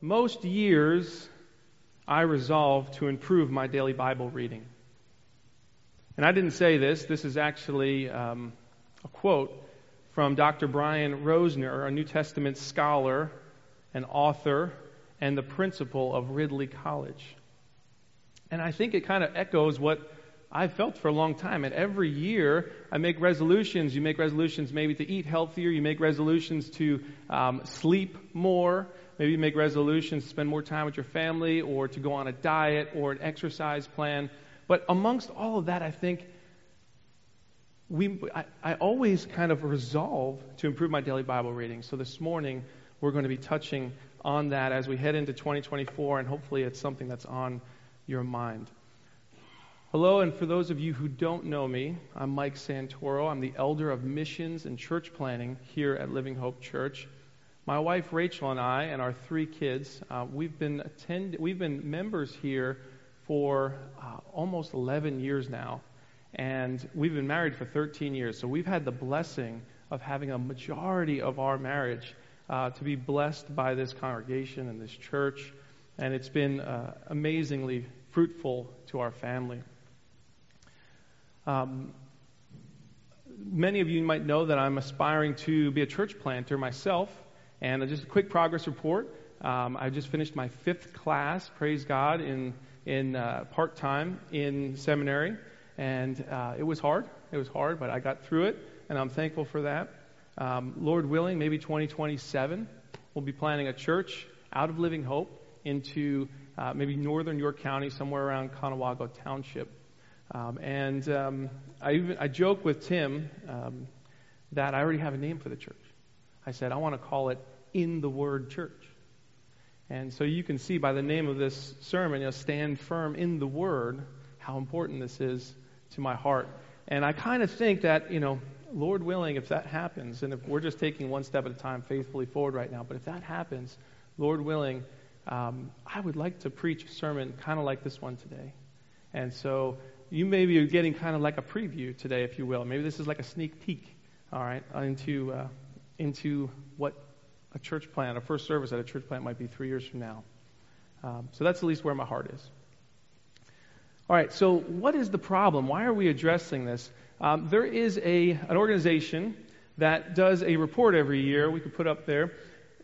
most years I resolve to improve my daily Bible reading. And I didn't say this, this is actually um, a quote from Dr. Brian Rosner, a New Testament scholar, and author, and the principal of Ridley College. And I think it kind of echoes what I've felt for a long time. And every year, I make resolutions. You make resolutions maybe to eat healthier. You make resolutions to um, sleep more. Maybe make resolutions to spend more time with your family or to go on a diet or an exercise plan. But amongst all of that, I think we, I, I always kind of resolve to improve my daily Bible reading. So this morning, we're going to be touching on that as we head into 2024, and hopefully it's something that's on your mind. Hello, and for those of you who don't know me, I'm Mike Santoro. I'm the elder of missions and church planting here at Living Hope Church. My wife Rachel and I and our three kids, uh, we've been attend- we've been members here for uh, almost 11 years now, and we've been married for 13 years. So we've had the blessing of having a majority of our marriage uh, to be blessed by this congregation and this church, and it's been uh, amazingly fruitful to our family. Um, many of you might know that I'm aspiring to be a church planter myself. And just a quick progress report. Um, I just finished my fifth class, praise God, in, in uh, part time in seminary. And uh, it was hard. It was hard, but I got through it, and I'm thankful for that. Um, Lord willing, maybe 2027, we'll be planning a church out of Living Hope into uh, maybe northern York County, somewhere around Conewago Township. Um, and um, I, even, I joke with Tim um, that I already have a name for the church. I said, I want to call it In the Word Church. And so you can see by the name of this sermon, you know, stand firm in the Word, how important this is to my heart. And I kind of think that, you know, Lord willing, if that happens, and if we're just taking one step at a time faithfully forward right now, but if that happens, Lord willing, um, I would like to preach a sermon kind of like this one today. And so you may be getting kind of like a preview today, if you will. Maybe this is like a sneak peek, all right, into uh, into what a church plant, a first service at a church plant might be three years from now. Um, so that's at least where my heart is. All right, so what is the problem? Why are we addressing this? Um, there is a an organization that does a report every year. We could put up there.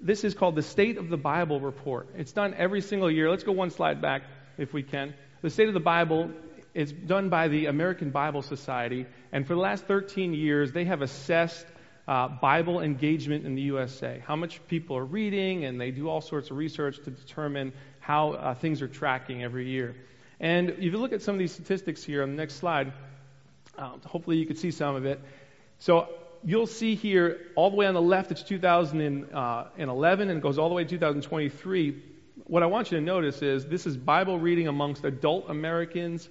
This is called the State of the Bible Report. It's done every single year. Let's go one slide back if we can. The State of the Bible is done by the American Bible Society, and for the last 13 years, they have assessed uh, Bible engagement in the USA, how much people are reading, and they do all sorts of research to determine how uh, things are tracking every year. And if you look at some of these statistics here on the next slide, uh, hopefully you can see some of it. So you'll see here, all the way on the left, it's 2011, uh, and it goes all the way to 2023. What I want you to notice is this is Bible reading amongst adult Americans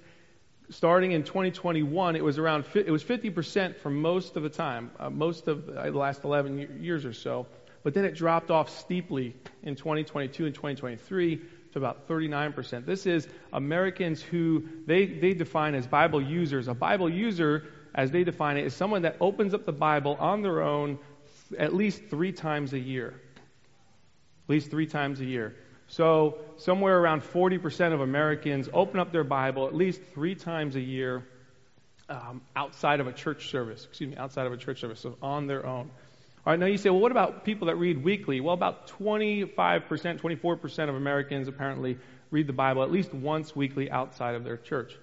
starting in 2021, it was around it was 50% for most of the time, uh, most of the last 11 years or so. But then it dropped off steeply in 2022 and 2023 to about 39%. This is Americans who they, they define as Bible users. A Bible user, as they define it, is someone that opens up the Bible on their own at least three times a year. At least three times a year. So, somewhere around 40% of Americans open up their Bible at least three times a year um, outside of a church service. Excuse me, outside of a church service, so on their own. All right, now you say, well, what about people that read weekly? Well, about 25%, 24% of Americans apparently read the Bible at least once weekly outside of their church.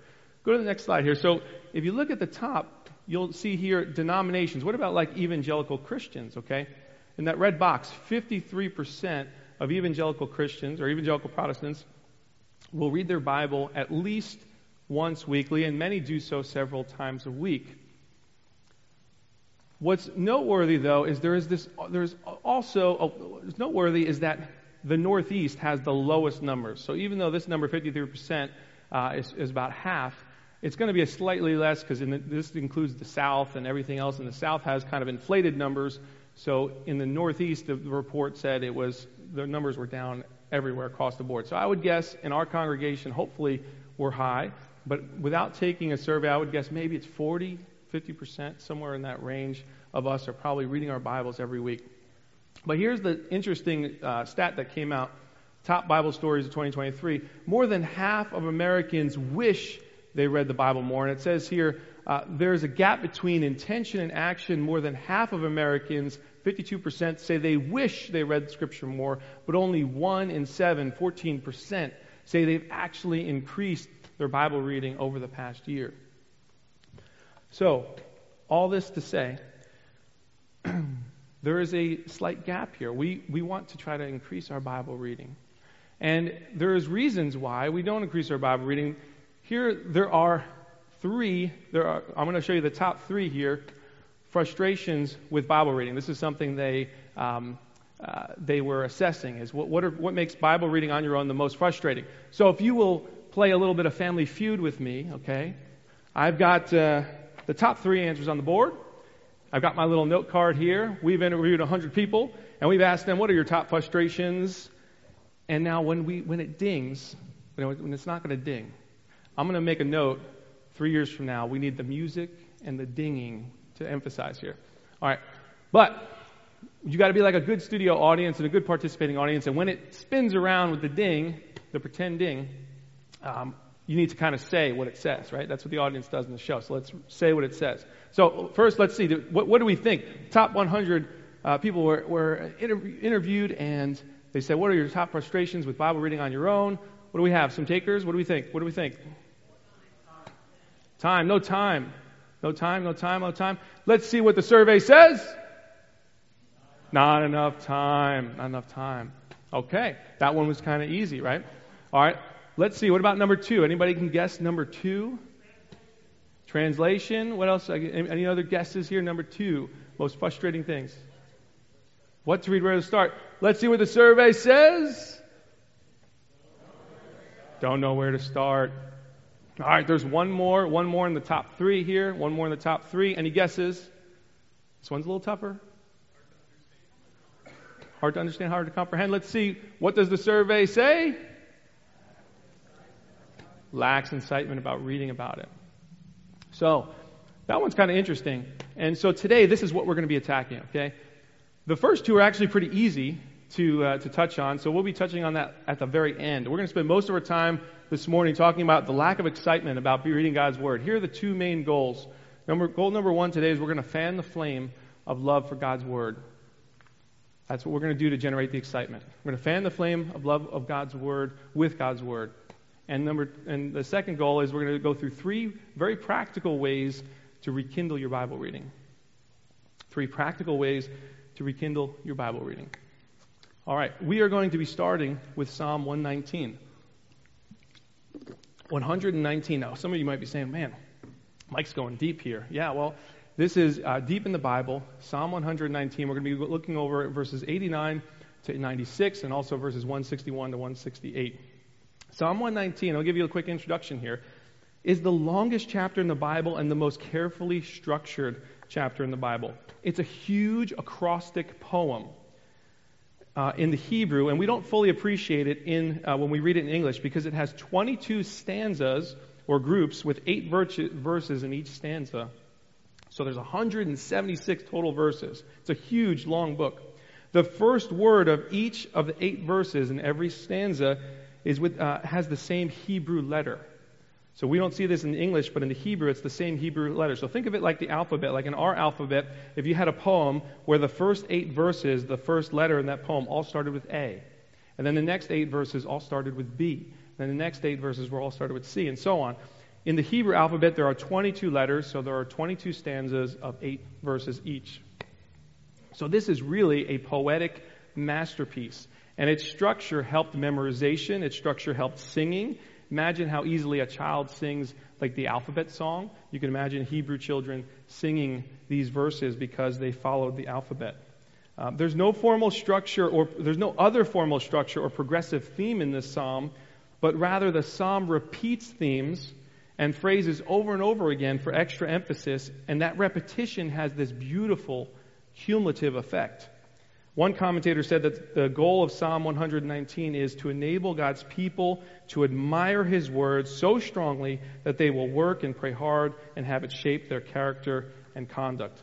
Go to the next slide here. So, if you look at the top, you'll see here denominations. What about like evangelical Christians, okay? In that red box, 53% of evangelical Christians or evangelical Protestants will read their Bible at least once weekly, and many do so several times a week. What's noteworthy, though, is there is this. There's also noteworthy is that the Northeast has the lowest numbers. So even though this number, 53%, uh, is, is about half, it's going to be a slightly less because this includes the South and everything else, and the South has kind of inflated numbers. So in the Northeast, the report said it was the numbers were down everywhere across the board. So I would guess in our congregation, hopefully we're high, but without taking a survey, I would guess maybe it's 40, 50%, somewhere in that range of us are probably reading our Bibles every week. But here's the interesting uh, stat that came out top Bible stories of 2023, more than half of Americans wish they read the Bible more. And it says here, uh, there's a gap between intention and action. More than half of Americans, 52%, say they wish they read Scripture more, but only one in seven, 14%, say they've actually increased their Bible reading over the past year. So, all this to say, there is a slight gap here. We, we want to try to increase our Bible reading. And there's reasons why we don't increase our Bible reading. Here, there are three, there are, I'm going to show you the top three here, frustrations with Bible reading. This is something they, um, uh, they were assessing, is what, what, are, what makes Bible reading on your own the most frustrating. So if you will play a little bit of Family Feud with me, okay, I've got uh, the top three answers on the board. I've got my little note card here. We've interviewed 100 people, and we've asked them, what are your top frustrations? And now when, we, when it dings, when it's not going to ding, I'm going to make a note three years from now. We need the music and the dinging to emphasize here. All right. But you got to be like a good studio audience and a good participating audience. And when it spins around with the ding, the pretend ding, um, you need to kind of say what it says, right? That's what the audience does in the show. So let's say what it says. So first, let's see. What, what do we think? Top 100 uh, people were, were inter- interviewed, and they said, "What are your top frustrations with Bible reading on your own?" What do we have? Some takers. What do we think? What do we think? Time. No time. No time. No time. No time. Let's see what the survey says. Not enough time. Not enough time. Okay. That one was kind of easy, right? All right. Let's see. What about number two? Anybody can guess number two? Translation. What else? Any other guesses here? Number two. Most frustrating things. What to read, where to start. Let's see what the survey says. Don't know where to start. All right, there's one more, one more in the top three here, one more in the top three. Any guesses? This one's a little tougher. Hard to understand, hard to comprehend. Let's see. What does the survey say? Lacks incitement about reading about it. So, that one's kind of interesting. And so today, this is what we're going to be attacking, okay? The first two are actually pretty easy to, uh, to touch on, so we'll be touching on that at the very end. We're going to spend most of our time this morning talking about the lack of excitement about reading God's Word. Here are the two main goals. Number, goal number one today is we're going to fan the flame of love for God's Word. That's what we're going to do to generate the excitement. We're going to fan the flame of love of God's Word with God's Word. And number, and the second goal is we're going to go through three very practical ways to rekindle your Bible reading. Three practical ways to rekindle your Bible reading. All right, we are going to be starting with Psalm 119. 119 now. Some of you might be saying, man, Mike's going deep here. Yeah, well, this is uh, deep in the Bible, Psalm 119. We're going to be looking over verses 89 to 96 and also verses 161 to 168. Psalm 119, I'll give you a quick introduction here, is the longest chapter in the Bible and the most carefully structured chapter in the Bible. It's a huge acrostic poem uh, in the Hebrew, and we don't fully appreciate it in, uh, when we read it in English because it has 22 stanzas or groups with eight verses in each stanza. So there's 176 total verses. It's a huge, long book. The first word of each of the eight verses in every stanza is with, uh, has the same Hebrew letter. So we don't see this in English, but in the Hebrew, it's the same Hebrew letter. So think of it like the alphabet. Like in our alphabet, if you had a poem where the first eight verses, the first letter in that poem all started with A. And then the next eight verses all started with B. And then the next eight verses were all started with C, and so on. In the Hebrew alphabet, there are 22 letters, so there are 22 stanzas of eight verses each. So this is really a poetic masterpiece. And its structure helped memorization, its structure helped singing, Imagine how easily a child sings like the alphabet song. You can imagine Hebrew children singing these verses because they followed the alphabet. Uh, there's no formal structure or there's no other formal structure or progressive theme in this psalm, but rather the psalm repeats themes and phrases over and over again for extra emphasis, and that repetition has this beautiful cumulative effect. One commentator said that the goal of Psalm 119 is to enable God's people to admire His Word so strongly that they will work and pray hard and have it shape their character and conduct.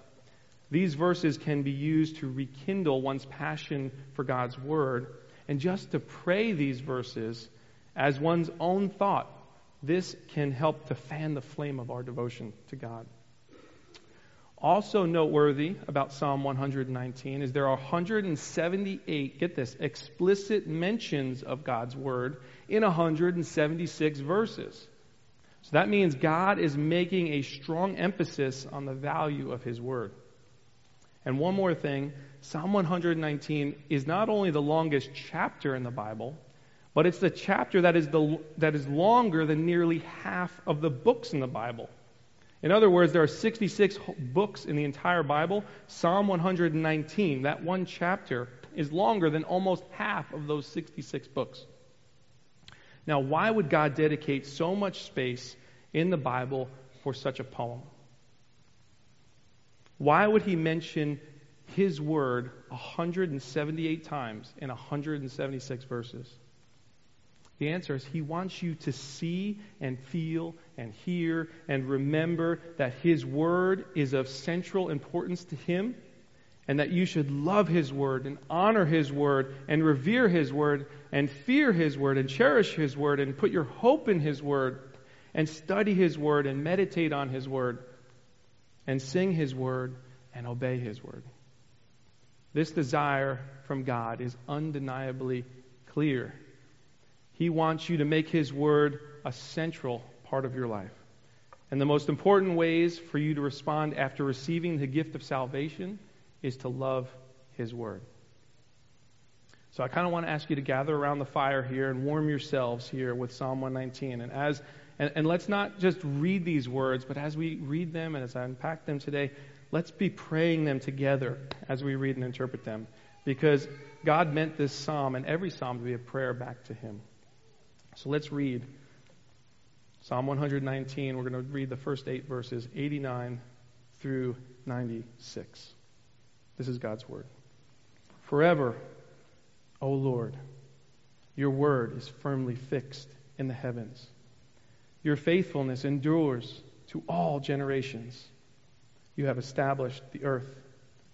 These verses can be used to rekindle one's passion for God's Word And just to pray these verses as one's own thought, this can help to fan the flame of our devotion to God. Also noteworthy about Psalm 119 is there are 178, get this, explicit mentions of God's word in 176 verses. So that means God is making a strong emphasis on the value of his word. And one more thing, Psalm 119 is not only the longest chapter in the Bible, but it's the chapter that is, the, that is longer than nearly half of the books in the Bible. In other words, there are 66 books in the entire Bible. Psalm 119, that one chapter, is longer than almost half of those 66 books. Now, why would God dedicate so much space in the Bible for such a poem? Why would he mention his word 178 times in 176 verses? The answer is He wants you to see and feel and hear and remember that His Word is of central importance to Him and that you should love His Word and honor His Word and revere His Word and fear His Word and cherish His Word and put your hope in His Word and study His Word and meditate on His Word and sing His Word and obey His Word. This desire from God is undeniably clear he wants you to make His Word a central part of your life. And the most important ways for you to respond after receiving the gift of salvation is to love His Word. So I kind of want to ask you to gather around the fire here and warm yourselves here with Psalm 119. And as and, and let's not just read these words, but as we read them and as I unpack them today, let's be praying them together as we read and interpret them. Because God meant this psalm and every psalm to be a prayer back to Him. So let's read Psalm 119. We're going to read the first eight verses, 89 through 96. This is God's word. Forever, O Lord, your word is firmly fixed in the heavens. Your faithfulness endures to all generations. You have established the earth,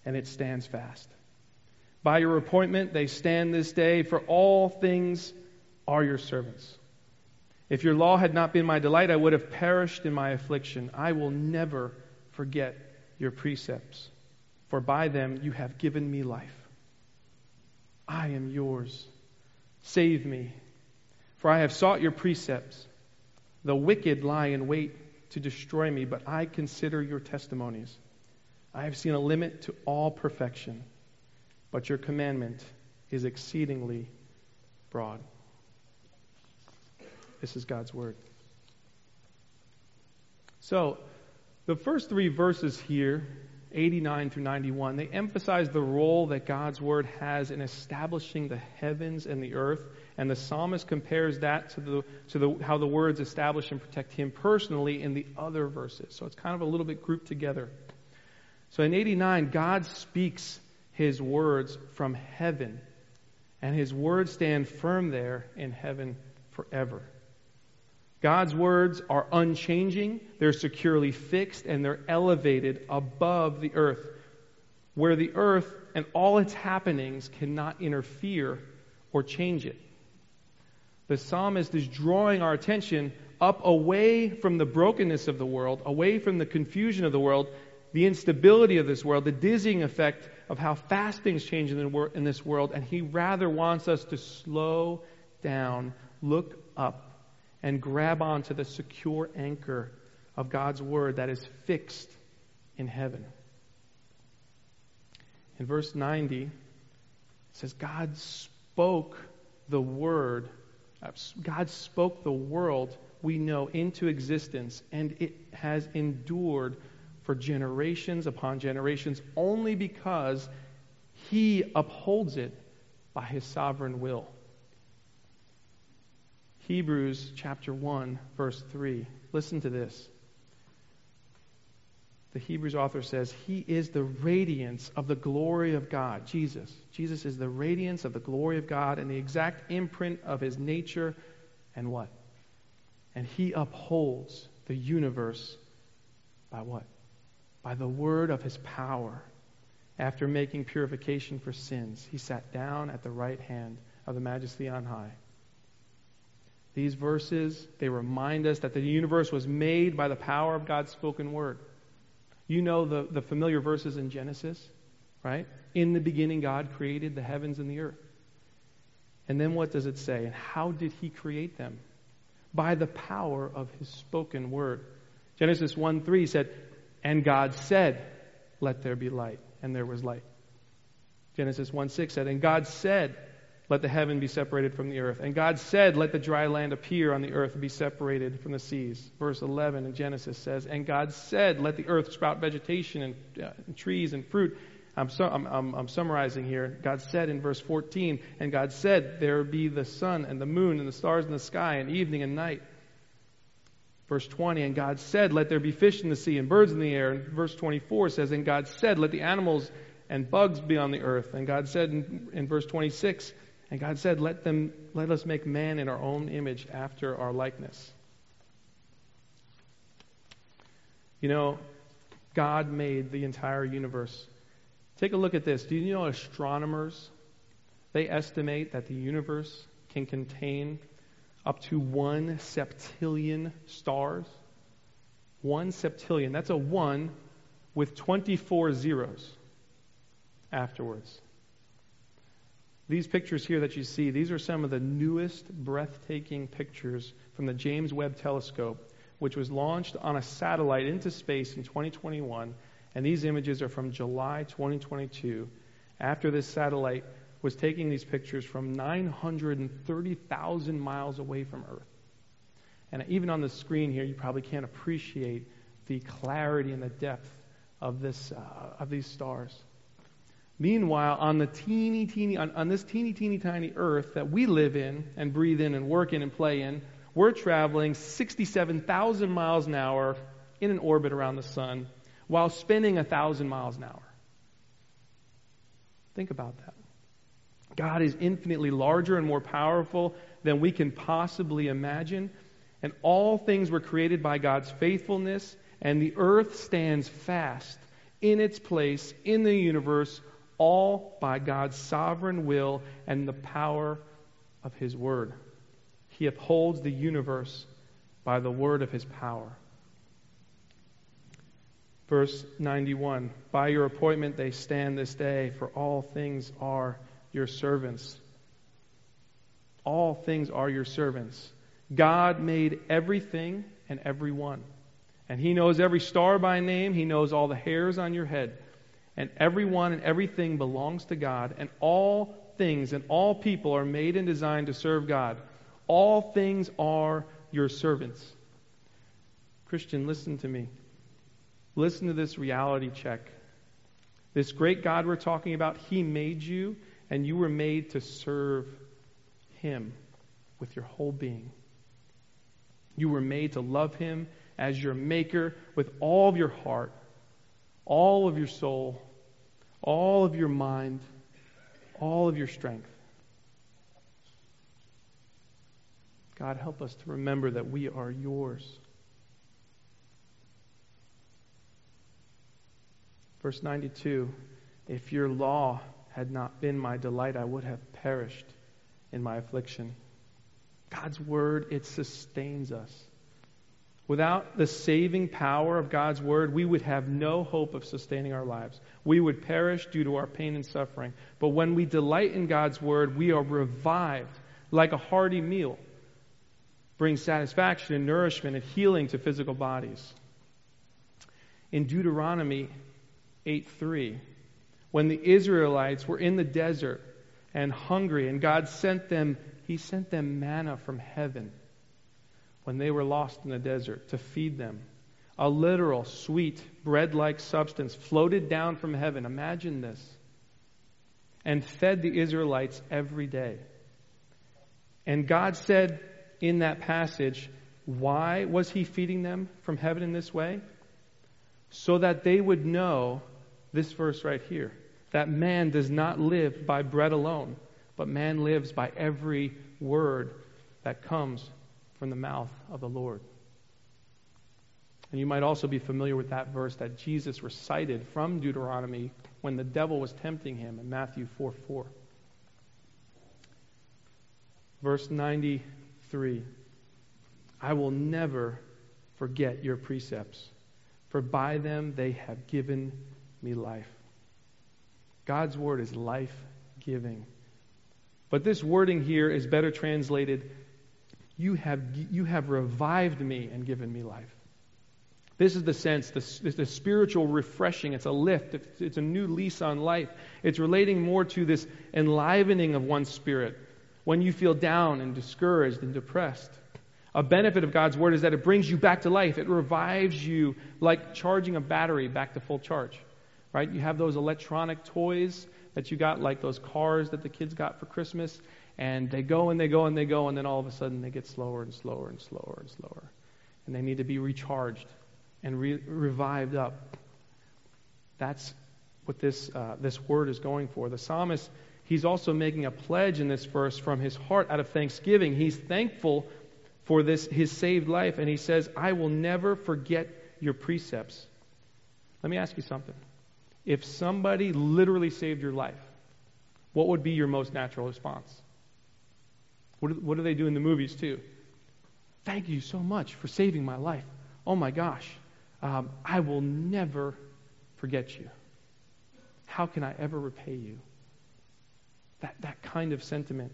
and it stands fast. By your appointment, they stand this day, for all things are your servants. If your law had not been my delight, I would have perished in my affliction. I will never forget your precepts, for by them you have given me life. I am yours. Save me, for I have sought your precepts. The wicked lie in wait to destroy me, but I consider your testimonies. I have seen a limit to all perfection, but your commandment is exceedingly broad. This is God's Word. So, the first three verses here, 89 through 91, they emphasize the role that God's Word has in establishing the heavens and the earth. And the psalmist compares that to, the, to the, how the words establish and protect him personally in the other verses. So it's kind of a little bit grouped together. So in 89, God speaks his words from heaven, and his words stand firm there in heaven forever. God's words are unchanging, they're securely fixed, and they're elevated above the earth, where the earth and all its happenings cannot interfere or change it. The psalmist is drawing our attention up away from the brokenness of the world, away from the confusion of the world, the instability of this world, the dizzying effect of how fast things change in, this world, and he rather wants us to slow down, look up, and grab onto the secure anchor of God's word that is fixed in heaven. In verse 90, it says, God spoke the word, uh, God spoke the world we know into existence, and it has endured for generations upon generations only because He upholds it by His sovereign will. Hebrews chapter 1, verse 3. Listen to this. The Hebrews author says, He is the radiance of the glory of God. Jesus. Jesus is the radiance of the glory of God and the exact imprint of His nature. And what? And He upholds the universe by what? By the word of His power. After making purification for sins, He sat down at the right hand of the majesty on high. These verses, they remind us that the universe was made by the power of God's spoken word. You know the, the familiar verses in Genesis, right? In the beginning, God created the heavens and the earth. And then what does it say? And how did he create them? By the power of his spoken word. Genesis 1 3 said, And God said, Let there be light. And there was light. Genesis 1 6 said, And God said, let the heaven be separated from the earth. And God said, Let the dry land appear on the earth and be separated from the seas. Verse 11 in Genesis says, And God said, Let the earth sprout vegetation and, uh, and trees and fruit. I'm, su- I'm, I'm, I'm, summarizing here. God said in verse 14, And God said, There be the sun and the moon and the stars in the sky, and evening and night. Verse 20, and God said, Let there be fish in the sea and birds in the air. And verse 24 says, And God said, Let the animals and bugs be on the earth. And God said in, in verse 26, and God said, let, them, let us make man in our own image after our likeness. You know, God made the entire universe. Take a look at this. Do you know astronomers? They estimate that the universe can contain up to one septillion stars. One septillion. That's a one with 24 zeros afterwards. These pictures here that you see, these are some of the newest breathtaking pictures from the James Webb Telescope, which was launched on a satellite into space in 2021. And these images are from July 2022, after this satellite was taking these pictures from 930,000 miles away from Earth. And even on the screen here, you probably can't appreciate the clarity and the depth of, this, uh, of these stars. Meanwhile, on the teeny, teeny, on, on this teeny, teeny, tiny earth that we live in and breathe in and work in and play in, we're traveling 67,000 miles an hour in an orbit around the sun while spinning 1,000 miles an hour. Think about that. God is infinitely larger and more powerful than we can possibly imagine. And all things were created by God's faithfulness, and the earth stands fast in its place in the universe all by God's sovereign will and the power of His Word. He upholds the universe by the word of His power. Verse 91 By your appointment they stand this day, for all things are your servants. All things are your servants. God made everything and everyone. And He knows every star by name, He knows all the hairs on your head and everyone and everything belongs to God, and all things and all people are made and designed to serve God. All things are your servants. Christian, listen to me. Listen to this reality check. This great God we're talking about, He made you, and you were made to serve Him with your whole being. You were made to love Him as your Maker with all of your heart, all of your soul, all of your mind, all of your strength. God, help us to remember that we are yours. Verse 92 If your law had not been my delight, I would have perished in my affliction. God's word, it sustains us. Without the saving power of God's word, we would have no hope of sustaining our lives. We would perish due to our pain and suffering. But when we delight in God's word, we are revived like a hearty meal, brings satisfaction and nourishment and healing to physical bodies. In Deuteronomy 8:3, when the Israelites were in the desert and hungry and God sent them, he sent them manna from heaven when they were lost in the desert to feed them. A literal, sweet, bread like substance floated down from heaven. Imagine this. And fed the Israelites every day. And God said in that passage, why was He feeding them from heaven in this way? So that they would know this verse right here that man does not live by bread alone, but man lives by every word that comes from the mouth of the Lord. And you might also be familiar with that verse that Jesus recited from Deuteronomy when the devil was tempting him in Matthew 4 4. Verse 93 I will never forget your precepts, for by them they have given me life. God's word is life giving. But this wording here is better translated you have, you have revived me and given me life. This is the sense, the, spiritual refreshing. It's a lift, it's, it's a new lease on life. It's relating more to this enlivening of one's spirit when you feel down and discouraged and depressed. A benefit of God's Word is that it brings you back to life. It revives you like charging a battery back to full charge. Right? You have those electronic toys that you got, like those cars that the kids got for Christmas, and they go and they go and they go, and then all of a sudden they get slower and slower and slower and slower. And they need to be recharged and re- revived up. That's what this, uh, this word is going for. The psalmist, he's also making a pledge in this verse from his heart out of thanksgiving. He's thankful for this his saved life and he says i will never forget your precepts let me ask you something if somebody literally saved your life what would be your most natural response what do, what do they do in the movies too thank you so much for saving my life oh my gosh um, i will never forget you how can i ever repay you that, that kind of sentiment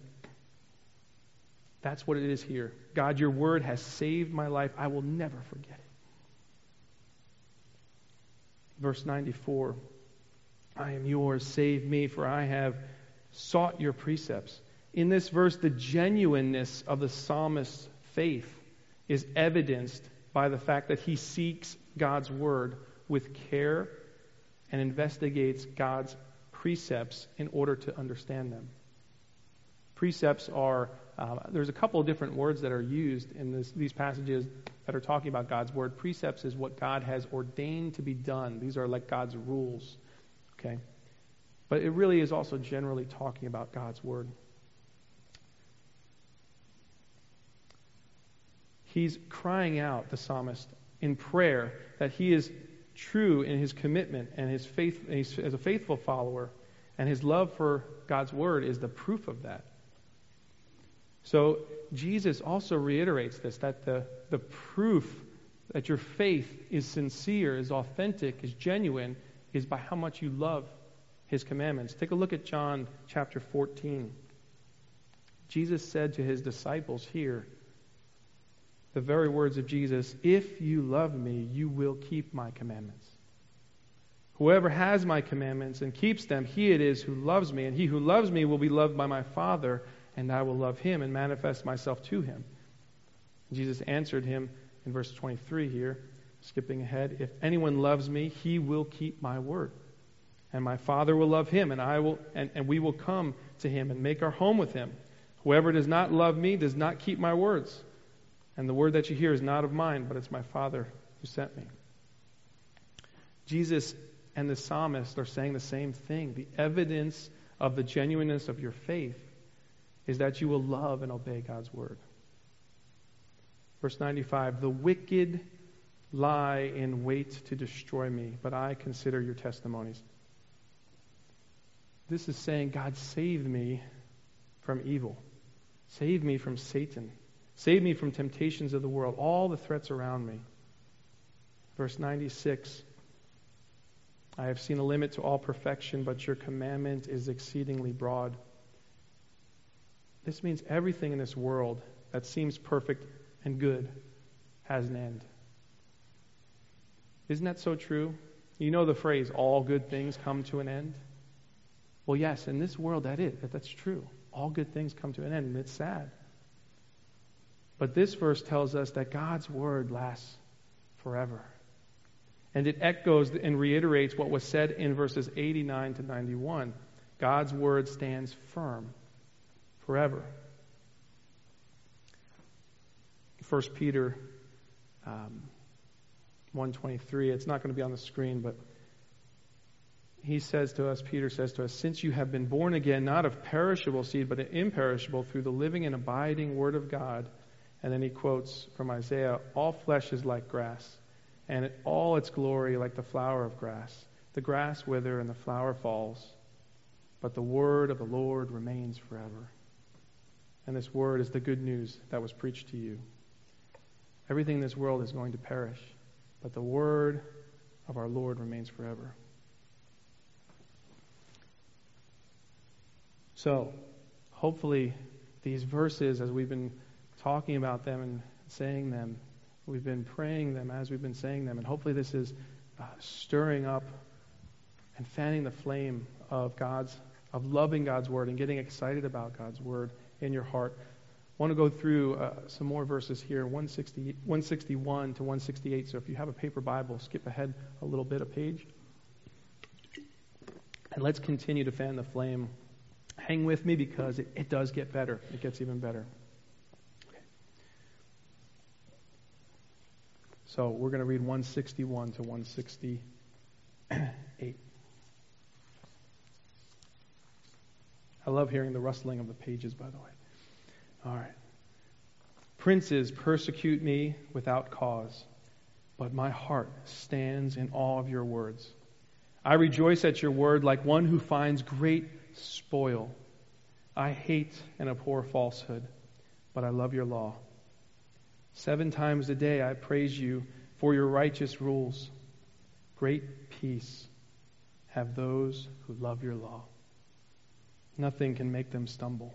that's what it is here. God, your word has saved my life. I will never forget it. Verse 94 I am yours. Save me, for I have sought your precepts. In this verse, the genuineness of the psalmist's faith is evidenced by the fact that he seeks God's word with care and investigates God's precepts in order to understand them. Precepts are uh, there's a couple of different words that are used in this, these passages that are talking about God's word. Precepts is what God has ordained to be done. These are like God's rules. Okay? But it really is also generally talking about God's word. He's crying out, the psalmist, in prayer that he is true in his commitment and his faith as a faithful follower, and his love for God's word is the proof of that. So Jesus also reiterates this that the, the proof that your faith is sincere, is authentic, is genuine, is by how much you love his commandments. Take a look at John chapter 14. Jesus said to his disciples here, the very words of Jesus, If you love me, you will keep my commandments. Whoever has my commandments and keeps them, he it is who loves me, and he who loves me will be loved by my Father and I will love him and manifest myself to him. Jesus answered him in verse 23 here, skipping ahead, if anyone loves me, he will keep my word. And my Father will love him, and I will and, and we will come to him and make our home with him. Whoever does not love me does not keep my words. And the word that you hear is not of mine, but it's my Father who sent me. Jesus and the psalmist are saying the same thing. The evidence of the genuineness of your faith is that you will love and obey God's word. Verse 95 The wicked lie in wait to destroy me, but I consider your testimonies. This is saying, God, save me from evil. Save me from Satan. Save me from temptations of the world, all the threats around me. Verse 96 I have seen a limit to all perfection, but your commandment is exceedingly broad. This means everything in this world that seems perfect and good has an end. Isn't that so true? You know the phrase, all good things come to an end? Well, yes, in this world that is. That's true. All good things come to an end, and it's sad. But this verse tells us that God's word lasts forever. And it echoes and reiterates what was said in verses 89 to 91. God's word stands firm forever. 1 Peter um, 123, it's not going to be on the screen, but he says to us, Peter says to us, Since you have been born again, not of perishable seed, but imperishable, through the living and abiding Word of God. And then he quotes from Isaiah All flesh is like grass, and all its glory like the flower of grass. The grass wither and the flower falls, but the word of the Lord remains forever. And this word is the good news that was preached to you. Everything in this world is going to perish, but the word of our Lord remains forever. So, hopefully, these verses, as we've been talking about them and saying them, we've been praying them as we've been saying them, and hopefully, this is uh, stirring up and fanning the flame of God's, of loving God's word and getting excited about God's word in your heart. I want to go through uh, some more verses here 160, 161 to 168. So if you have a paper Bible, skip ahead a little bit a page. And let's continue to fan the flame. Hang with me because it, it does get better. It gets even better. So we're going to read 161 to 168. I love hearing the rustling of the pages, by the way. All right. Princes persecute me without cause, but my heart stands in awe of your words. I rejoice at your word like one who finds great spoil. I hate and abhor falsehood, but I love your law. Seven times a day I praise you for your righteous rules. Great peace have those who love your law. Nothing can make them stumble.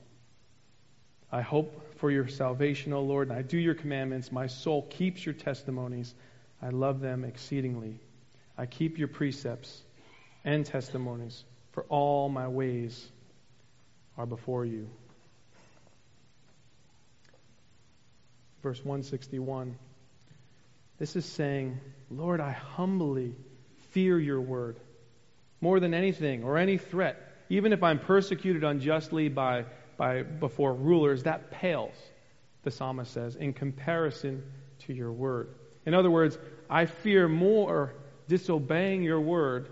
I hope for your salvation, O Lord, and I do your commandments. My soul keeps your testimonies. I love them exceedingly. I keep your precepts and testimonies, for all my ways are before you. Verse 161. This is saying, Lord, I humbly fear your word more than anything or any threat. Even if I'm persecuted unjustly by by, before rulers, that pales, the psalmist says, in comparison to your word. In other words, I fear more disobeying your word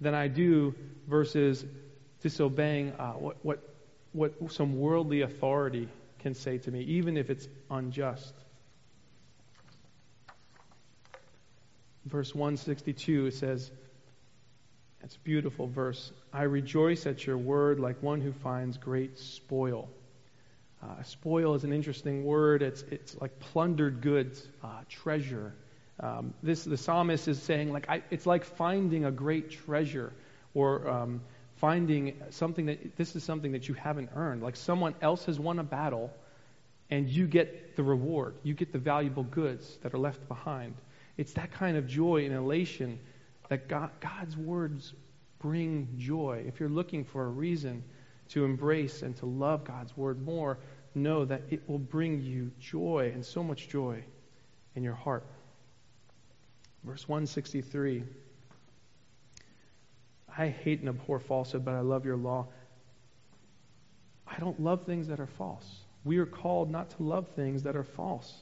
than I do versus disobeying uh, what, what, what some worldly authority can say to me, even if it's unjust. Verse 162, it says, it's a beautiful verse. I rejoice at your word like one who finds great spoil. Uh, spoil is an interesting word. It's, it's like plundered goods, uh, treasure. Um, this the psalmist is saying like I, it's like finding a great treasure or um, finding something that this is something that you haven't earned. Like someone else has won a battle, and you get the reward. You get the valuable goods that are left behind. It's that kind of joy and elation that God, God's words bring joy. If you're looking for a reason to embrace and to love God's word more, know that it will bring you joy and so much joy in your heart. Verse 163 I hate and abhor falsehood, but I love your law. I don't love things that are false. We are called not to love things that are false.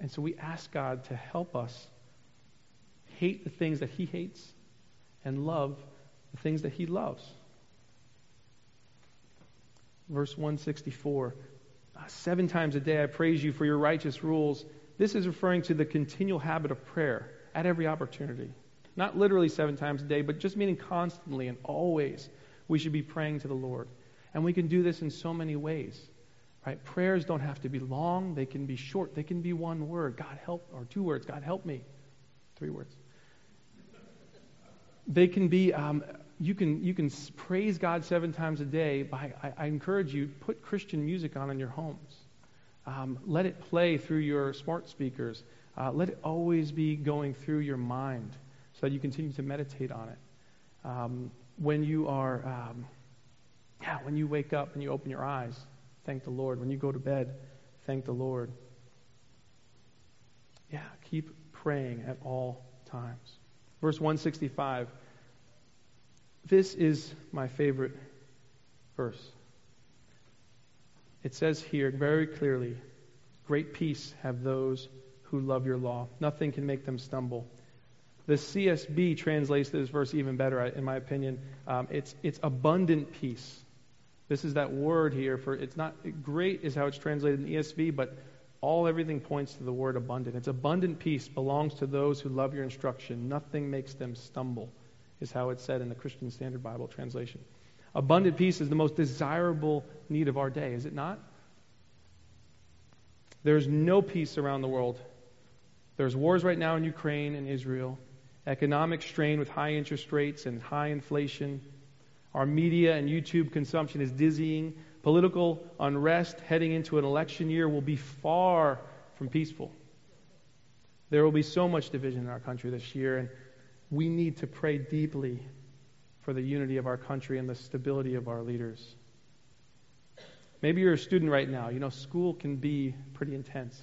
And so we ask God to help us hate the things that he hates and love the things that he loves. Verse 164 uh, Seven times a day I praise you for your righteous rules. This is referring to the continual habit of prayer at every opportunity. Not literally seven times a day, but just meaning constantly and always we should be praying to the Lord. And we can do this in so many ways. Right? Prayers don't have to be long, they can be short, they can be one word, God help, or two words, God help me. Three words they can be um, you can you can praise God seven times a day by I, I encourage you put Christian music on in your homes. Um, let it play through your smart speakers. Uh, let it always be going through your mind so that you continue to meditate on it. Um, when you are um, yeah, when you wake up and you open your eyes, thank the Lord. When you go to bed, thank the Lord. Yeah, keep praying at all times. Verse 165. This is my favorite verse. It says here very clearly Great peace have those who love your law. Nothing can make them stumble. The CSB translates this verse even better, in my opinion. Um, it's, it's abundant peace. This is that word here for it's not great is how it's translated in the ESV, but all everything points to the word abundant. It's abundant peace belongs to those who love your instruction. Nothing makes them stumble, is how it's said in the Christian Standard Bible translation. Abundant peace is the most desirable need of our day, is it not? There's no peace around the world. There's wars right now in Ukraine and Israel, economic strain with high interest rates and high inflation. Our media and YouTube consumption is dizzying. Political unrest heading into an election year will be far from peaceful. There will be so much division in our country this year, and we need to pray deeply for the unity of our country and the stability of our leaders. Maybe you're a student right now. You know, school can be pretty intense.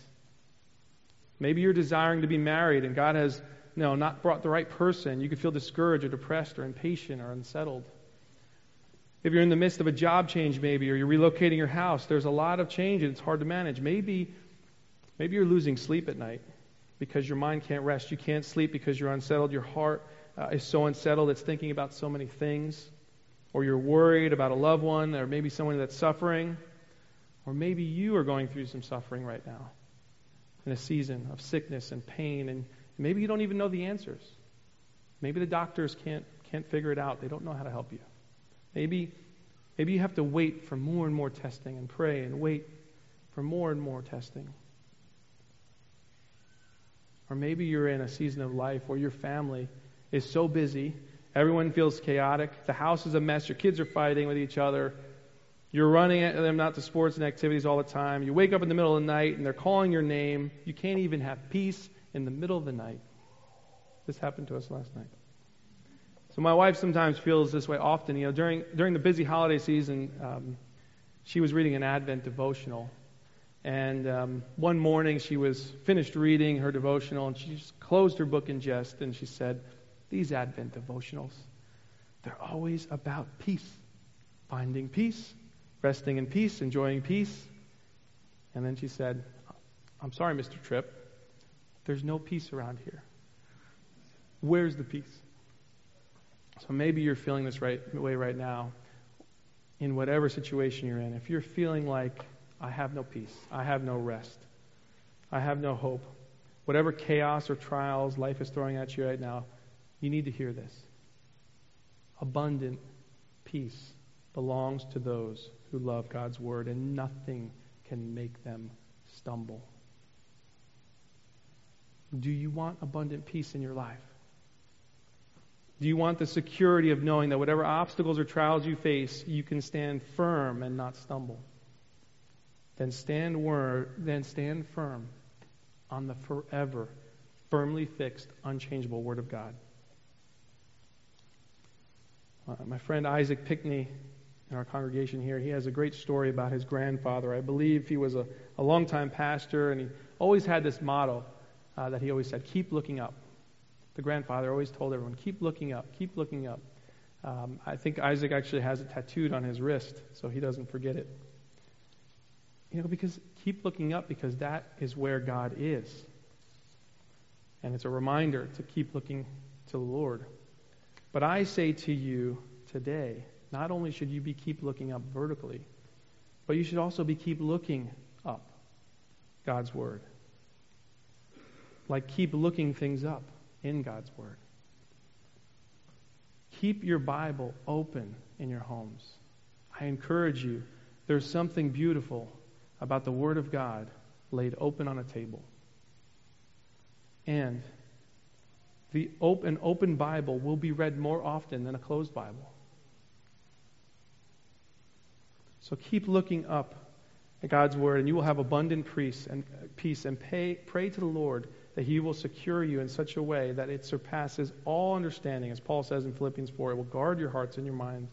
Maybe you're desiring to be married and God has know, not brought the right person. You could feel discouraged or depressed or impatient or unsettled. If you're in the midst of a job change, maybe, or you're relocating your house, there's a lot of change and it's hard to manage. Maybe, maybe you're losing sleep at night because your mind can't rest. You can't sleep because you're unsettled. Your heart uh, is so unsettled, it's thinking about so many things. Or you're worried about a loved one, or maybe someone that's suffering. Or maybe you are going through some suffering right now in a season of sickness and pain, and maybe you don't even know the answers. Maybe the doctors can't, can't figure it out, they don't know how to help you. Maybe, maybe you have to wait for more and more testing and pray and wait for more and more testing. Or maybe you're in a season of life where your family is so busy, everyone feels chaotic, the house is a mess, your kids are fighting with each other, you're running them out to sports and activities all the time, you wake up in the middle of the night and they're calling your name, you can't even have peace in the middle of the night. This happened to us last night. So my wife sometimes feels this way often. You know, during during the busy holiday season, um, she was reading an Advent devotional, and um, one morning she was finished reading her devotional and she just closed her book in jest and she said, These Advent devotionals, they're always about peace, finding peace, resting in peace, enjoying peace. And then she said, I'm sorry, Mr. Tripp, there's no peace around here. Where's the peace? So maybe you're feeling this right way right now in whatever situation you're in. If you're feeling like I have no peace. I have no rest. I have no hope. Whatever chaos or trials life is throwing at you right now, you need to hear this. Abundant peace belongs to those who love God's word, and nothing can make them stumble. Do you want abundant peace in your life? Do you want the security of knowing that whatever obstacles or trials you face, you can stand firm and not stumble? then stand then stand firm on the forever, firmly fixed, unchangeable Word of God. Uh, my friend Isaac Pickney in our congregation here, he has a great story about his grandfather. I believe he was a, a longtime pastor, and he always had this motto uh, that he always said, keep looking up. The grandfather always told everyone, keep looking up, keep looking up. Um, I think Isaac actually has it tattooed on his wrist, so he doesn't forget it. You know, because keep looking up because that is where God is. And it's a reminder to keep looking to the Lord. But I say to you today, not only should you be keep looking up vertically, but you should also be keep looking up God's word. Like keep looking things up in God's word. Keep your Bible open in your homes. I encourage you, there's something beautiful about the Word of God laid open on a table. And the open, an open Bible will be read more often than a closed Bible. So keep looking up at God's Word, and you will have abundant peace and, uh, peace, and pay, pray to the Lord that He will secure you in such a way that it surpasses all understanding. As Paul says in Philippians 4, it will guard your hearts and your minds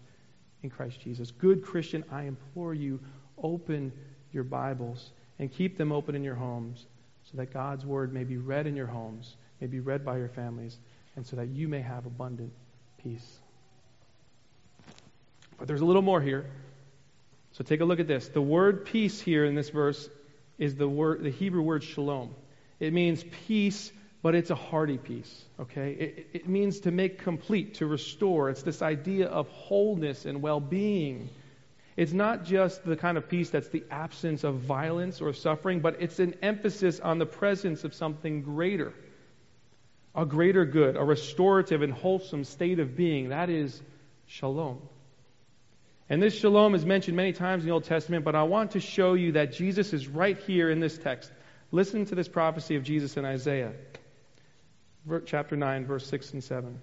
in Christ Jesus. Good Christian, I implore you, open your Bibles and keep them open in your homes so that God's Word may be read in your homes, may be read by your families, and so that you may have abundant peace. But there's a little more here. So take a look at this. The word peace here in this verse is the word the Hebrew word shalom. It means peace, but it's a hearty peace. Okay? It, it means to make complete, to restore. It's this idea of wholeness and well being it's not just the kind of peace that's the absence of violence or suffering, but it's an emphasis on the presence of something greater, a greater good, a restorative and wholesome state of being. That is shalom. And this shalom is mentioned many times in the Old Testament, but I want to show you that Jesus is right here in this text. Listen to this prophecy of Jesus in Isaiah, chapter 9, verse 6 and 7,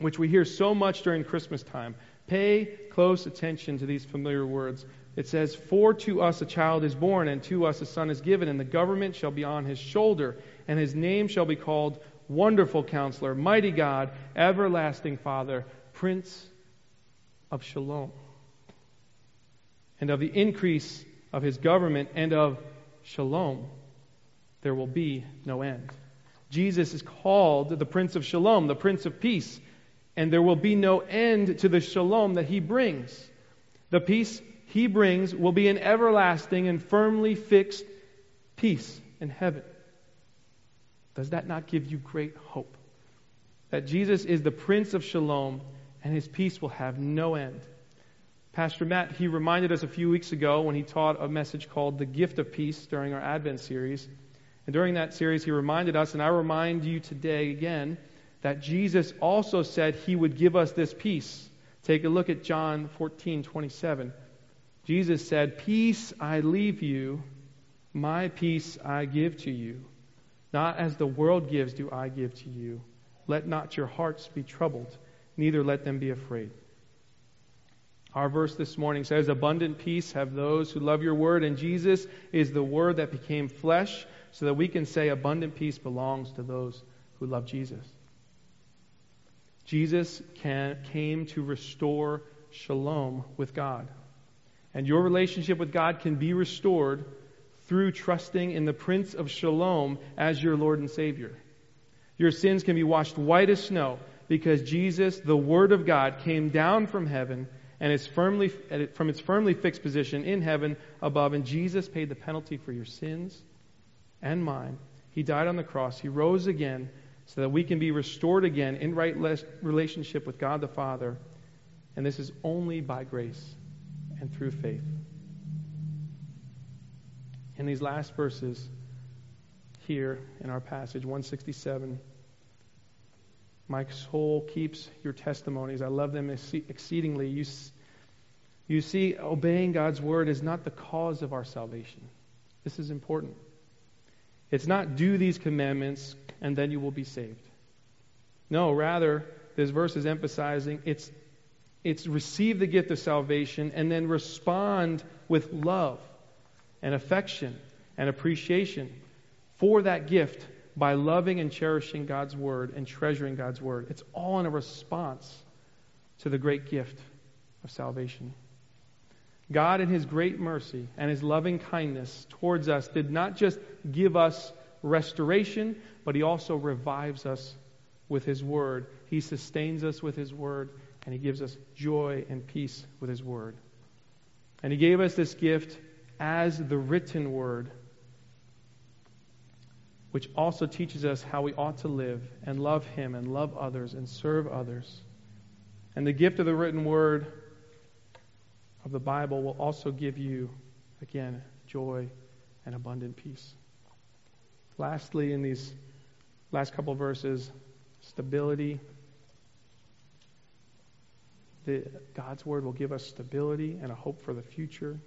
which we hear so much during Christmas time. Pay close attention to these familiar words. It says, For to us a child is born, and to us a son is given, and the government shall be on his shoulder, and his name shall be called Wonderful Counselor, Mighty God, Everlasting Father, Prince of Shalom. And of the increase of his government and of Shalom, there will be no end. Jesus is called the Prince of Shalom, the Prince of Peace, and there will be no end to the Shalom that he brings. The peace he brings will be an everlasting and firmly fixed peace in heaven. Does that not give you great hope? That Jesus is the Prince of Shalom and his peace will have no end. Pastor Matt, he reminded us a few weeks ago when he taught a message called The Gift of Peace during our Advent series. And during that series, he reminded us, and I remind you today again, that Jesus also said he would give us this peace. Take a look at John 14, 27. Jesus said, Peace I leave you, my peace I give to you. Not as the world gives, do I give to you. Let not your hearts be troubled, neither let them be afraid. Our verse this morning says, Abundant peace have those who love your word, and Jesus is the word that became flesh, so that we can say abundant peace belongs to those who love Jesus. Jesus can, came to restore shalom with God. And your relationship with God can be restored through trusting in the Prince of Shalom as your Lord and Savior. Your sins can be washed white as snow because Jesus, the Word of God, came down from heaven and is firmly from its firmly fixed position in heaven above, and Jesus paid the penalty for your sins and mine. He died on the cross. He rose again so that we can be restored again in right relationship with God the Father. And this is only by grace and through faith. In these last verses here in our passage, 167, my soul keeps your testimonies. I love them exceedingly. You, you see, obeying God's word is not the cause of our salvation. This is important. It's not do these commandments and then you will be saved. No, rather, this verse is emphasizing it's it's receive the gift of salvation and then respond with love and affection and appreciation for that gift by loving and cherishing God's word and treasuring God's word. It's all in a response to the great gift of salvation. God, in His great mercy and His loving kindness towards us, did not just give us restoration, but He also revives us with His Word. He sustains us with His Word, and He gives us joy and peace with His Word. And He gave us this gift as the written Word, which also teaches us how we ought to live and love Him and love others and serve others. And the gift of the written Word of the Bible will also give you, again, joy and abundant peace. Lastly, in these last couple verses, stability the, God's Word will give us stability and a hope for the future.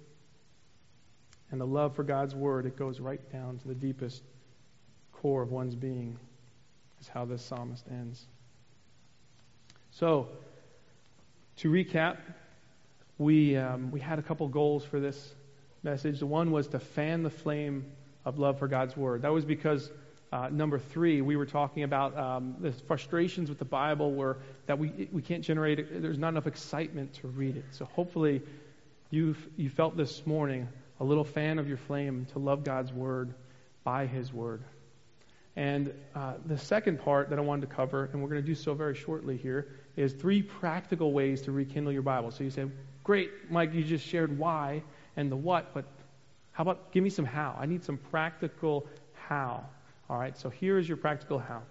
And the love for God's Word, it goes right down to the deepest core of one's being, is how this psalmist ends. So, to recap, we, um, we had a couple goals for this message. The one was to fan the flame of love for God's Word. That was because uh, number three, we were talking about um, the frustrations with the Bible were that we, we can't generate, there's not enough excitement to read it. So hopefully you you felt this morning a little fan of your flame to love God's Word by His Word. And uh, the second part that I wanted to cover, and we're going to do so very shortly here, is three practical ways to rekindle your Bible. So you say, great, Mike, you just shared why and the what, but how about give me some how? I need some practical how. All right, so here is your practical how.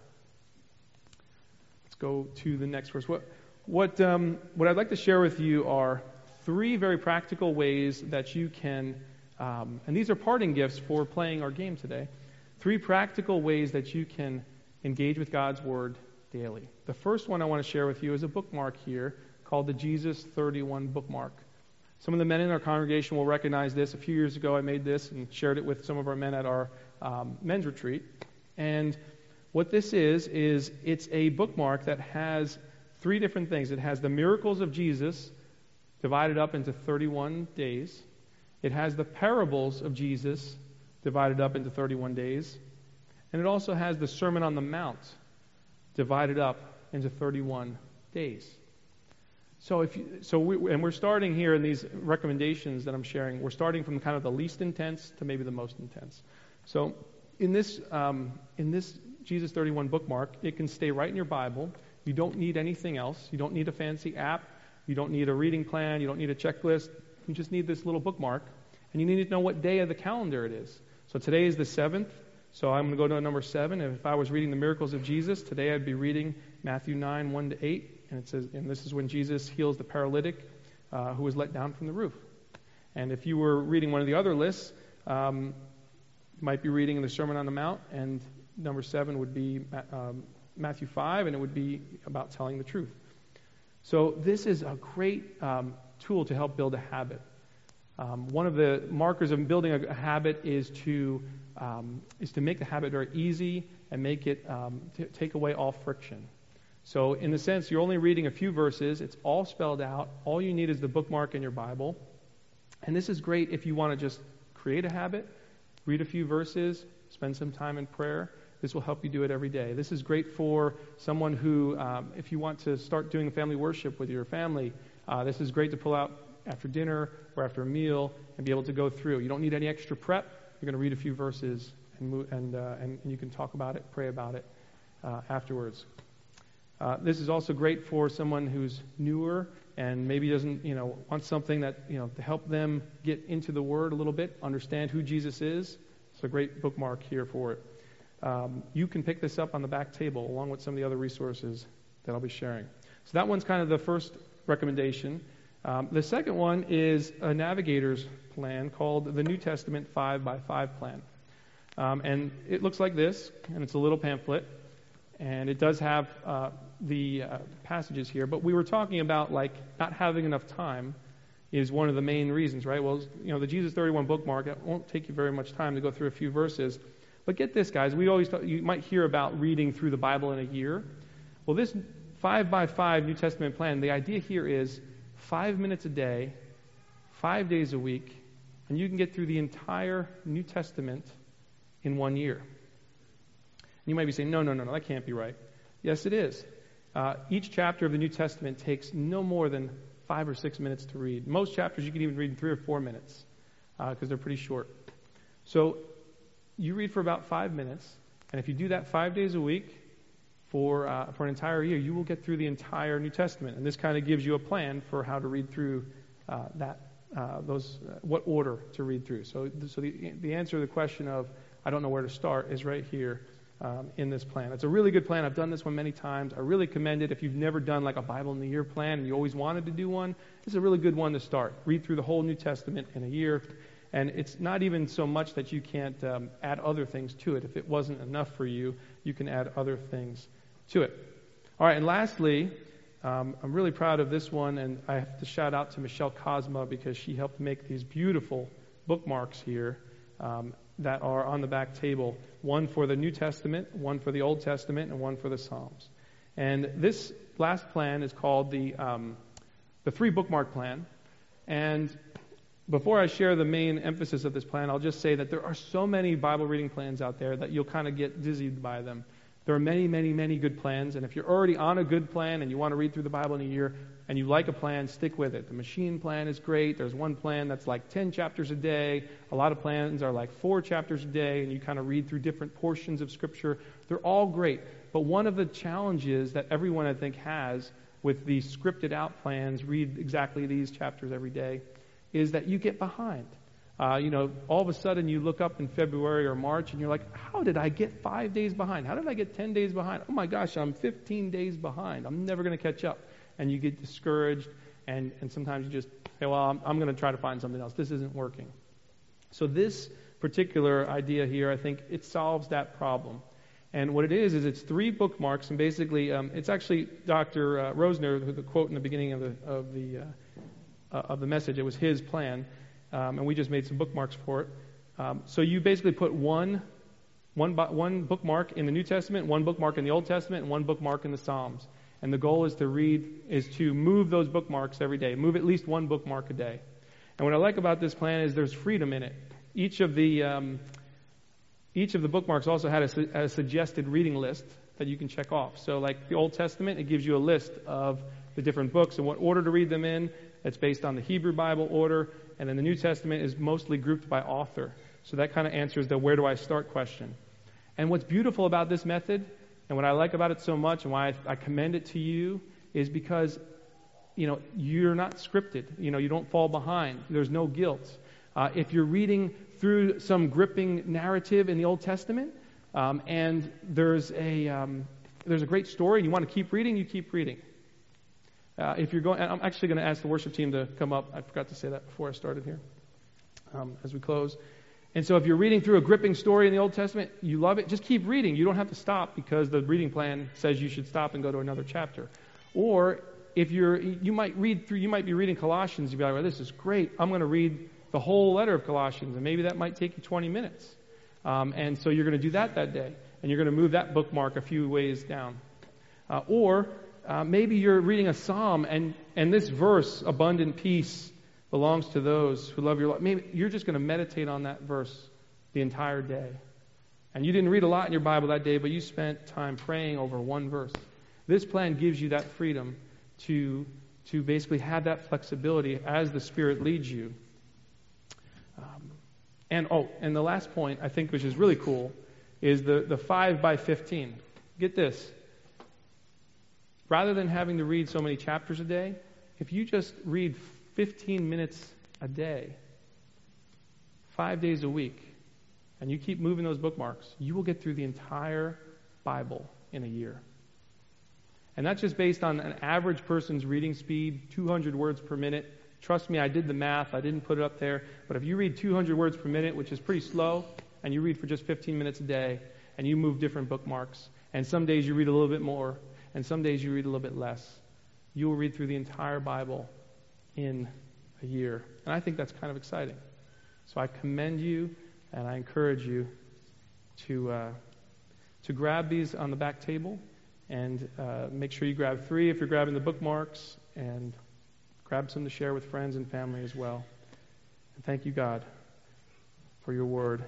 Let's go to the next verse. What, what, um, what I'd like to share with you are three very practical ways that you can, um, and these are parting gifts for playing our game today. Three practical ways that you can engage with God's Word daily. The first one I want to share with you is a bookmark here called the Jesus 31 bookmark. Some of the men in our congregation will recognize this. A few years ago, I made this and shared it with some of our men at our um, men's retreat. And what this is, is it's a bookmark that has three different things. It has the miracles of Jesus divided up into 31 days. It has the parables of Jesus divided up into 31 days. And it also has the Sermon on the Mount divided up into 31 days. So if you, so we, and we're starting here in these recommendations that I'm sharing. We're starting from kind of the least intense to maybe the most intense. So in this um, in this Jesus 31 bookmark, it can stay right in your Bible. You don't need anything else. You don't need a fancy app. You don't need a reading plan. You don't need a checklist. You just need this little bookmark, and you need to know what day of the calendar it is. So today is the seventh. So I'm going to go to number seven. If I was reading the miracles of Jesus today, I'd be reading Matthew 9, 1 to 8. And it says, and this is when Jesus heals the paralytic uh, who was let down from the roof. And if you were reading one of the other lists, um, you might be reading the Sermon on the Mount, and number seven would be um, Matthew 5, and it would be about telling the truth. So this is a great um, tool to help build a habit. Um, one of the markers of building a, a habit is to um, is to make the habit very easy and make it um, t- take away all friction. So, in a sense, you're only reading a few verses. It's all spelled out. All you need is the bookmark in your Bible. And this is great if you want to just create a habit, read a few verses, spend some time in prayer. This will help you do it every day. This is great for someone who, um, if you want to start doing family worship with your family, uh, this is great to pull out after dinner or after a meal and be able to go through. You don't need any extra prep. You're going to read a few verses and, and, uh, and, you can talk about it, pray about it uh, afterwards. Uh, this is also great for someone who's newer and maybe doesn't, you know, want something that, you know, to help them get into the Word a little bit, understand who Jesus is. It's a great bookmark here for it. Um, you can pick this up on the back table along with some of the other resources that I'll be sharing. So that one's kind of the first recommendation. Um, the second one is a navigator's plan called the New Testament 5 by 5 plan. Um, and it looks like this, and it's a little pamphlet. And it does have uh, the uh, passages here, but we were talking about like not having enough time is one of the main reasons, right? Well, you know, the Jesus 31 bookmark, it won't take you very much time to go through a few verses. But get this, guys. We always talk, you might hear about reading through the Bible in a year. Well, this five by five New Testament plan, the idea here is five minutes a day, five days a week, and you can get through the entire New Testament in one year. You might be saying, no, no, no, no, that can't be right. Yes, it is. Uh, each chapter of the New Testament takes no more than five or six minutes to read. Most chapters you can even read in three or four minutes because uh, they're pretty short. So you read for about five minutes, and if you do that five days a week for, uh, for an entire year, you will get through the entire New Testament. And this kind of gives you a plan for how to read through uh, that, uh, those, uh, what order to read through. So, so the, the answer to the question of I don't know where to start is right here um, in this plan. It's a really good plan. I've done this one many times. I really commend it. If you've never done like a Bible in a year plan and you always wanted to do one, this is a really good one to start. Read through the whole New Testament in a year. And it's not even so much that you can't um, add other things to it. If it wasn't enough for you, you can add other things to it. All right, and lastly, um, I'm really proud of this one, and I have to shout out to Michelle Cosma because she helped make these beautiful bookmarks here. Um, that are on the back table one for the New Testament, one for the Old Testament, and one for the Psalms. And this last plan is called the, um, the three bookmark plan. And before I share the main emphasis of this plan, I'll just say that there are so many Bible reading plans out there that you'll kind of get dizzied by them. There are many, many, many good plans, and if you're already on a good plan and you want to read through the Bible in a year and you like a plan, stick with it. The M'Cheyne plan is great. There's one plan that's like 10 chapters a day. A lot of plans are like four chapters a day, and you kind of read through different portions of Scripture. They're all great. But one of the challenges that everyone, I think, has with these scripted out plans, read exactly these chapters every day, is that you get behind. Uh, you know, all of a sudden you look up in February or March and you're like, how did I get five days behind? How did I get 10 days behind? Oh my gosh, I'm 15 days behind. I'm never going to catch up. And you get discouraged and, and sometimes you just say, well, I'm, I'm going to try to find something else. This isn't working. So this particular idea here, I think it solves that problem. And what it is, is it's three bookmarks, and basically, um, it's actually Dr. Uh, Rosner, the quote in the beginning of the, of the uh, uh, of the message. It was his plan, um, and we just made some bookmarks for it. Um, so you basically put one, one, one bookmark in the New Testament, one bookmark in the Old Testament, and one bookmark in the Psalms. And the goal is to read, is to move those bookmarks every day. Move at least one bookmark a day. And what I like about this plan is there's freedom in it. Each of the um, each of the bookmarks also had a, a, suggested reading list that you can check off. So, like the Old Testament, it gives you a list of the different books and what order to read them in. It's based on the Hebrew Bible order, and then the New Testament is mostly grouped by author. So that kind of answers the where do I start question. And what's beautiful about this method, and what I like about it so much, and why I, I commend it to you, is because you know you're not scripted. You know you don't fall behind. There's no guilt. Uh, if you're reading through some gripping narrative in the Old Testament, um, and there's a um, there's a great story, and you want to keep reading, you keep reading. Uh, if you're going, I'm actually going to ask the worship team to come up. I forgot to say that before I started here. Um, as we close. And so, if you're reading through a gripping story in the Old Testament, you love it, just keep reading. You don't have to stop because the reading plan says you should stop and go to another chapter. Or if you're, you might read through, you might be reading Colossians. You'd be like, well, this is great. I'm going to read the whole letter of Colossians, and maybe that might take you 20 minutes. Um, and so you're going to do that that day, and you're going to move that bookmark a few ways down. Uh, or uh, maybe you're reading a psalm, and, and this verse, abundant peace, belongs to those who love your life. Maybe you're just going to meditate on that verse the entire day. And you didn't read a lot in your Bible that day, but you spent time praying over one verse. This plan gives you that freedom to, to basically have that flexibility as the Spirit leads you. Um, and oh, and the last point I think, which is really cool, is the, the 5 by 15. Get this. Rather than having to read so many chapters a day, if you just read 15 minutes a day, five days a week, and you keep moving those bookmarks, you will get through the entire Bible in a year. And that's just based on an average person's reading speed, 200 words per minute. Trust me, I did the math. I didn't put it up there. But if you read 200 words per minute, which is pretty slow, and you read for just 15 minutes a day, and you move different bookmarks, and some days you read a little bit more, and some days you read a little bit less, you will read through the entire Bible in a year. And I think that's kind of exciting. So I commend you, and I encourage you to, uh, to grab these on the back table, and uh, make sure you grab three if you're grabbing the bookmarks, and Grab some to share with friends and family as well. And thank you, God, for your word.